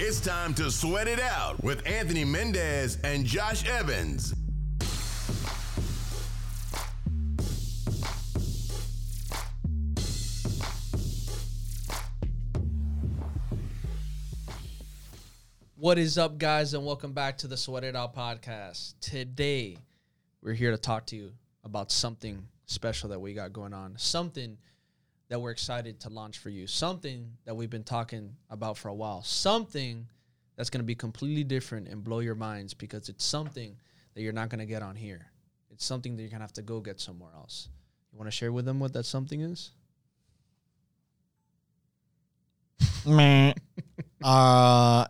It's time to sweat it out with Anthony Mendez and Josh Evans. What is up, guys, and welcome back to the Sweat It Out podcast. Today, we're here to talk to you about something special that we got going on, something that we're excited to launch for you, something that we've been talking about for a while, something that's going to be completely different and blow your minds because it's something that you're not going to get on here. It's something that you're going to have to go get somewhere else. You want to share with them what that something is? Meh. uh,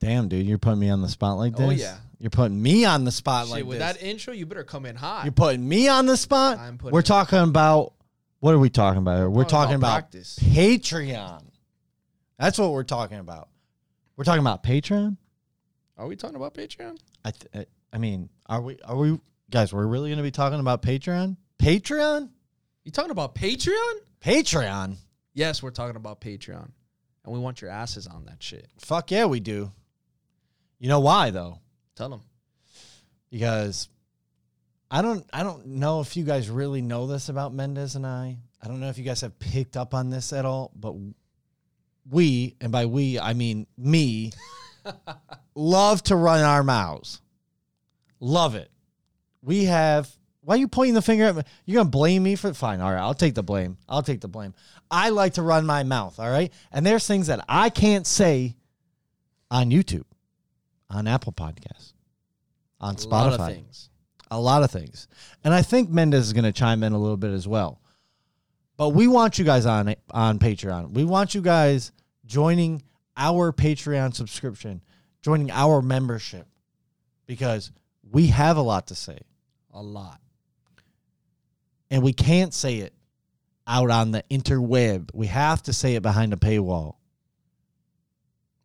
damn, dude, you're putting me on the spot like this. Oh, yeah. you're putting me on the spot Shit, like with this. that intro, you better come in hot. you're putting me on the spot. I'm putting We're talking about what are we talking about? here? We're talking about, practice. Patreon. That's what we're talking about. We're talking about Patreon. Are we talking about Patreon? I th- I mean, are we? Are we guys? We're really going to be talking about Patreon? Patreon? You talking about Patreon? Patreon? Yes, we're talking about Patreon. And we want your asses on that shit. Fuck yeah, we do. You know why though? Tell them. because I don't I don't know if you guys really know this about Mendez and I. I don't know if you guys have picked up on this at all, but we, and by we I mean me, love to run our mouths. Love it. We have why are you pointing the finger at me? You're gonna blame me for fine. All right, I'll take the blame. I'll take the blame. I like to run my mouth, all right? And there's things that I can't say on YouTube, on Apple Podcasts, on Spotify A lot of things. A lot of things. And I think Mendez is going to chime in a little bit as well. But we want you guys on on Patreon. We want you guys joining our Patreon subscription, joining our membership because we have a lot to say A lot. and we can't say it out on the interweb. We have to say it behind a paywall.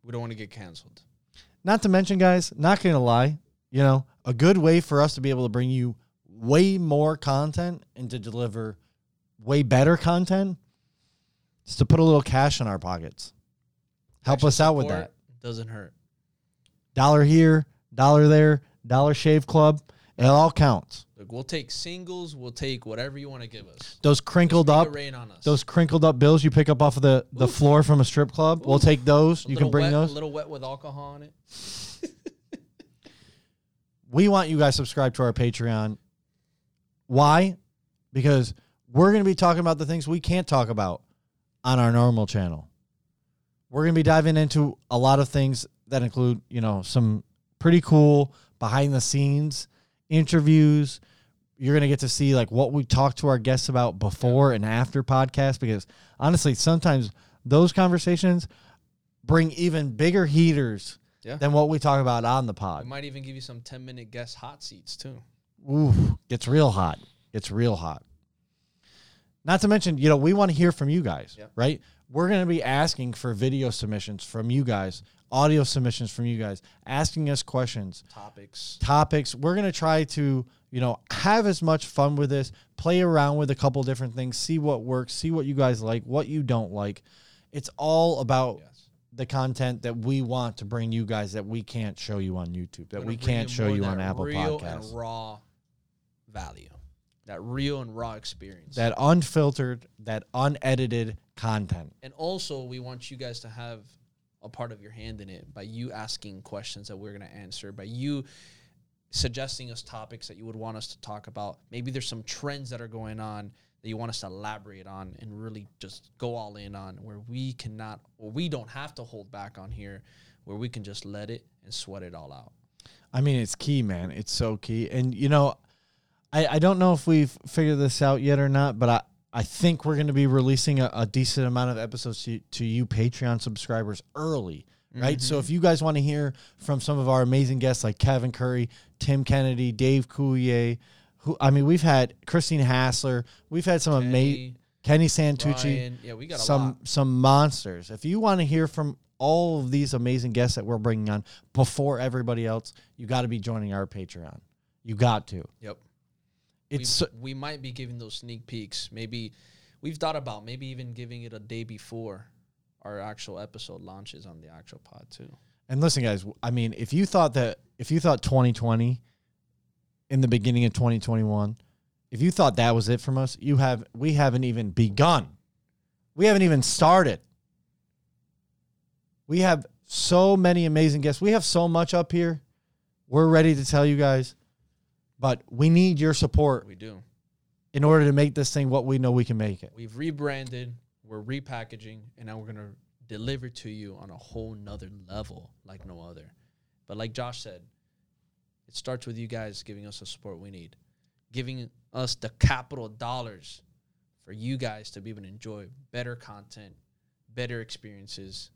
We don't want to get canceled. Not to mention, guys, not going to lie, you know, a good way for us to be able to bring you way more content and to deliver way better content is to put a little cash in our pockets. Help Extra us out with that. Doesn't hurt. Dollar here, dollar there, dollar shave club. It all counts. Look, we'll take singles. We'll take whatever you want to give us. Those crinkled up, rain on us. those crinkled up bills you pick up off of the, the floor from a strip club, we'll take those. A You can bring wet, those. A little wet with alcohol on it. We want you guys subscribe to our Patreon. Why? Because we're going to be talking about the things we can't talk about on our normal channel. We're going to be diving into a lot of things that include, you know, some pretty cool behind the scenes interviews. You're going to get to see like what we talk to our guests about before and after podcast because honestly, sometimes those conversations bring even bigger heaters Yeah. than what we talk about on the pod. We might even give you some 10 minute guest hot seats too. Ooh, it's real hot. It's real hot. Not to mention, you know, we want to hear from you guys, right? We're going to be asking for video submissions from you guys, audio submissions from you guys, asking us questions, Topics. topics. We're going to try to, you know, have as much fun with this, play around with a couple different things, see what works, see what you guys like, what you don't like. It's all about Yes. The content that we want to bring you guys that we can't show you on YouTube, that we can't show you on that Apple real Podcasts. and raw value. That real and raw experience. that unfiltered, that unedited content. And also, we want you guys to have a part of your hand in it by you asking questions that we're going to answer, by you suggesting us topics that you would want us to talk about. Maybe there's some trends that are going on that you want us to elaborate on and really just go all in on where we cannot or we don't have to hold back on here, where we can just let it and sweat it all out. I mean, it's key, man. It's so key. And you know, I, I don't know if we've figured this out yet or not, but I, I think we're going to be releasing a, a decent amount of episodes to, to you Patreon subscribers early, right? So mm-hmm. if you guys want to hear from some of our amazing guests like Kevin Curry, Tim Kennedy, Dave Coulier, who I mean, we've had Christine Hassler, we've had some amazing Kenny, Santucci, Ryan, yeah, we got a some lot. some monsters. If you want to hear from all of these amazing guests that we're bringing on before everybody else, you got to be joining our Patreon. You got to. Yep. It's we, we might be giving those sneak peeks. Maybe we've thought about maybe even giving it a day before our actual episode launches on the actual pod too. And listen, guys. I mean, if you thought that, if you thought 2020, in the beginning of 2021, if you thought that was it from us, you have. We haven't even begun. We haven't even started. We have so many amazing guests. We have so much up here. We're ready to tell you guys, but we need your support We do. in order to make this thing what we know we can make it. We've rebranded, we're repackaging, and now we're gonna deliver to you on a whole nother level like no other. But like Josh said, it starts with you guys giving us the support we need, giving us the capital dollars for you guys to be able to enjoy better content, better experiences,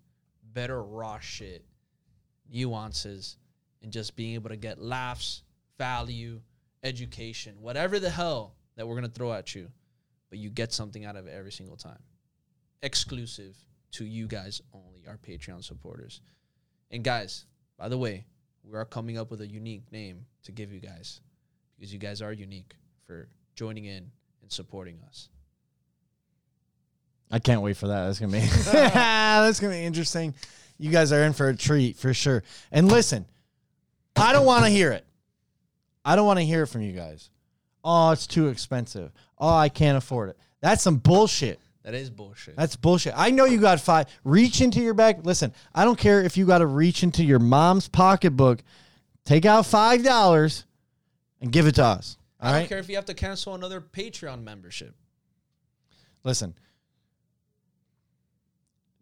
better raw shit, nuances, and just being able to get laughs, value, education, whatever the hell that we're gonna throw at you but you get something out of it every single time. Exclusive to you guys only, our Patreon supporters. And guys, by the way, we are coming up with a unique name to give you guys because you guys are unique for joining in and supporting us. I can't wait for that. That's gonna be that's gonna be interesting. You guys are in for a treat for sure. And listen, I don't want to hear it. I don't want to hear it from you guys. Oh, it's too expensive. Oh, I can't afford it. That's some bullshit. That is bullshit. That's bullshit. I know you got five. Reach into your back. Listen, I don't care if you got to reach into your mom's pocketbook, take out five dollars, and give it to us. All I don't right. care if you have to cancel another Patreon membership. Listen.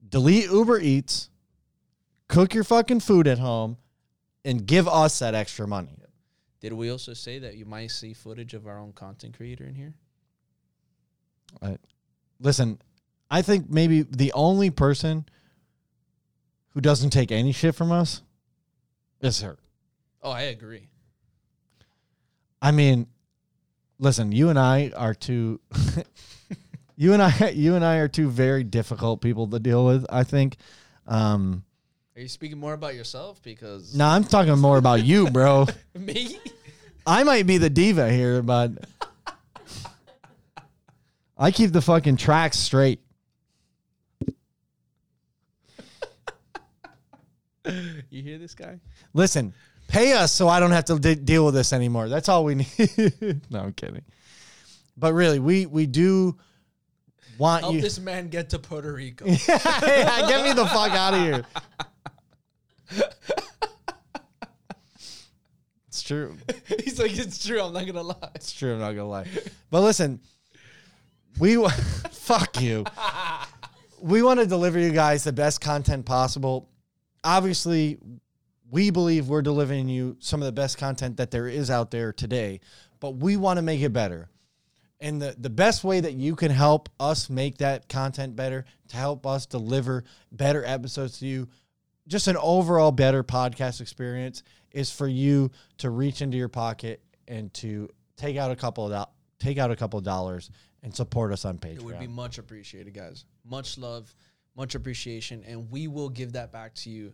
Delete Uber Eats, cook your fucking food at home, and give us that extra money. Did we also say that you might see footage of our own content creator in here? Listen, I think maybe the only person who doesn't take any shit from us is her. Oh, I agree. I mean, listen, you and I are two you and I you and I are two very difficult people to deal with, I think. Um Are you speaking more about yourself? Because no, I'm talking more about you, bro. me? I might be the diva here, but I keep the fucking tracks straight. You hear this guy? Listen, pay us so I don't have to de- deal with this anymore. That's all we need. no, I'm kidding. But really, we we do want Help you. this man get to Puerto Rico. yeah, get me the fuck out of here. it's true. He's like, it's true. I'm not gonna lie. It's true. I'm not gonna lie. But listen, we fuck you. We want to deliver you guys the best content possible. Obviously, we believe we're delivering you some of the best content that there is out there today, but we want to make it better. And the, the best way that you can help us make that content better, to help us deliver better episodes to you, just an overall better podcast experience, is for you to reach into your pocket and to take out a couple of do- take out a couple of dollars and support us on Patreon. It would be much appreciated, guys. Much love, much appreciation, and we will give that back to you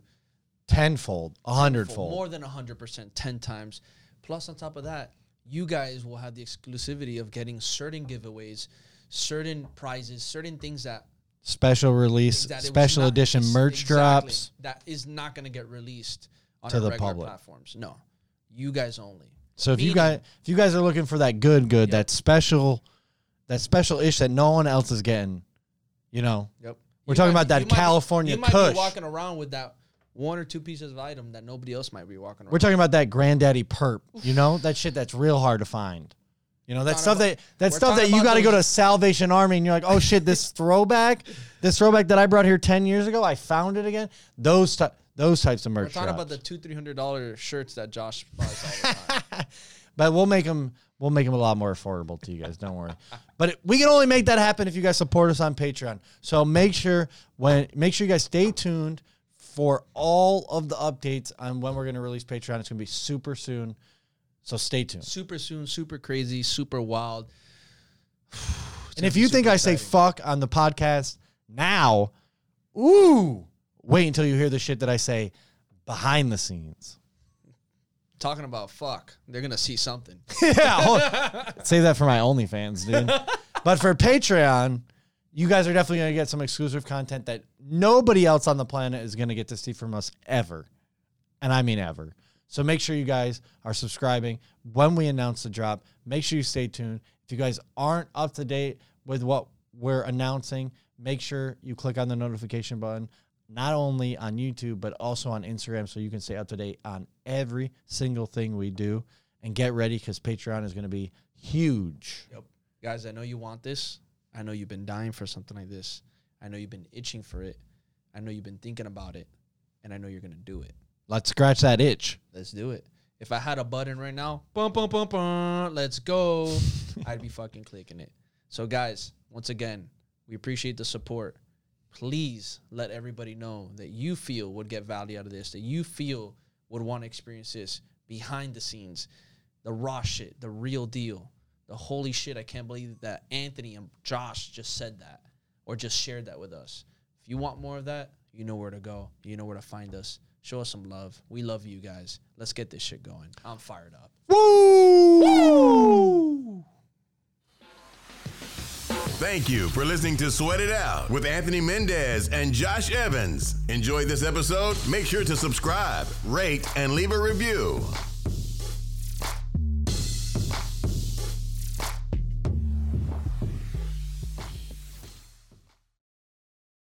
tenfold, a hundredfold. more than a hundred percent, ten times. Plus, on top of that, you guys will have the exclusivity of getting certain giveaways, certain prizes, certain things that special release, that special not- edition merch exactly, drops. that is not going to get released on To the regular public. platforms. No, you guys only. So if you guys if you guys are looking for that good good, Yeah. that special that special ish that no one else is getting, you know, Yep. We're talking about that you might be- California You might Kush. be walking around with that one or two pieces of item that nobody else might be walking around. we're talking about that granddaddy perp, you know, that shit that's real hard to find. You know, that stuff about- that that we're stuff that you got to go to Salvation Army and you're like, "Oh shit, this throwback, this throwback that I brought here 10 years ago, I found it again." Those ty- those types of We're merch. talking about the two three hundred dollar shirts that Josh buys all the time. But we'll make them we'll make them a lot more affordable to you guys. Don't worry. But it- we can only make that happen if you guys support us on Patreon. So make sure when make sure you guys stay tuned for all of the updates on when we're going to release Patreon. It's going to be super soon. So stay tuned. super soon, super crazy, super wild. and if you think I say fuck on the podcast now, ooh, wait until you hear the shit that I say behind the scenes. Talking about fuck, they're gonna see something. yeah, hold- save that for my OnlyFans, dude. but for Patreon, you guys are definitely to get some exclusive content that nobody else on the planet is to get to see from us ever. And I mean ever. So make sure you guys are subscribing when we announce the drop. Make sure you stay tuned. If you guys aren't up to date with what we're announcing, make sure you click on the notification button, not only on YouTube, but also on Instagram so you can stay up to date on every single thing we do. And get ready because Patreon is going to be huge. Yep. Guys, I know you want this. I know you've been dying for something like this. I know you've been itching for it. I know you've been thinking about it. And I know you're going to do it. Let's scratch that itch. Let's do it. If I had a button right now, bum, bum, bum, bum, let's go, I'd be fucking clicking it. So, guys, once again, we appreciate the support. Please let everybody know that you feel would get value out of this, that you feel would want to experience this behind the scenes, the raw shit, the real deal, the holy shit. I can't believe that Anthony and Josh just said that or just shared that with us. If you want more of that, you know where to go. You know where to find us. Show us some love. We love you guys. Let's get this shit going. I'm fired up. Woo! Thank you for listening to Sweat It Out with Anthony Mendez and Josh Evans. Enjoyed this episode? Make sure to subscribe, rate, and leave a review.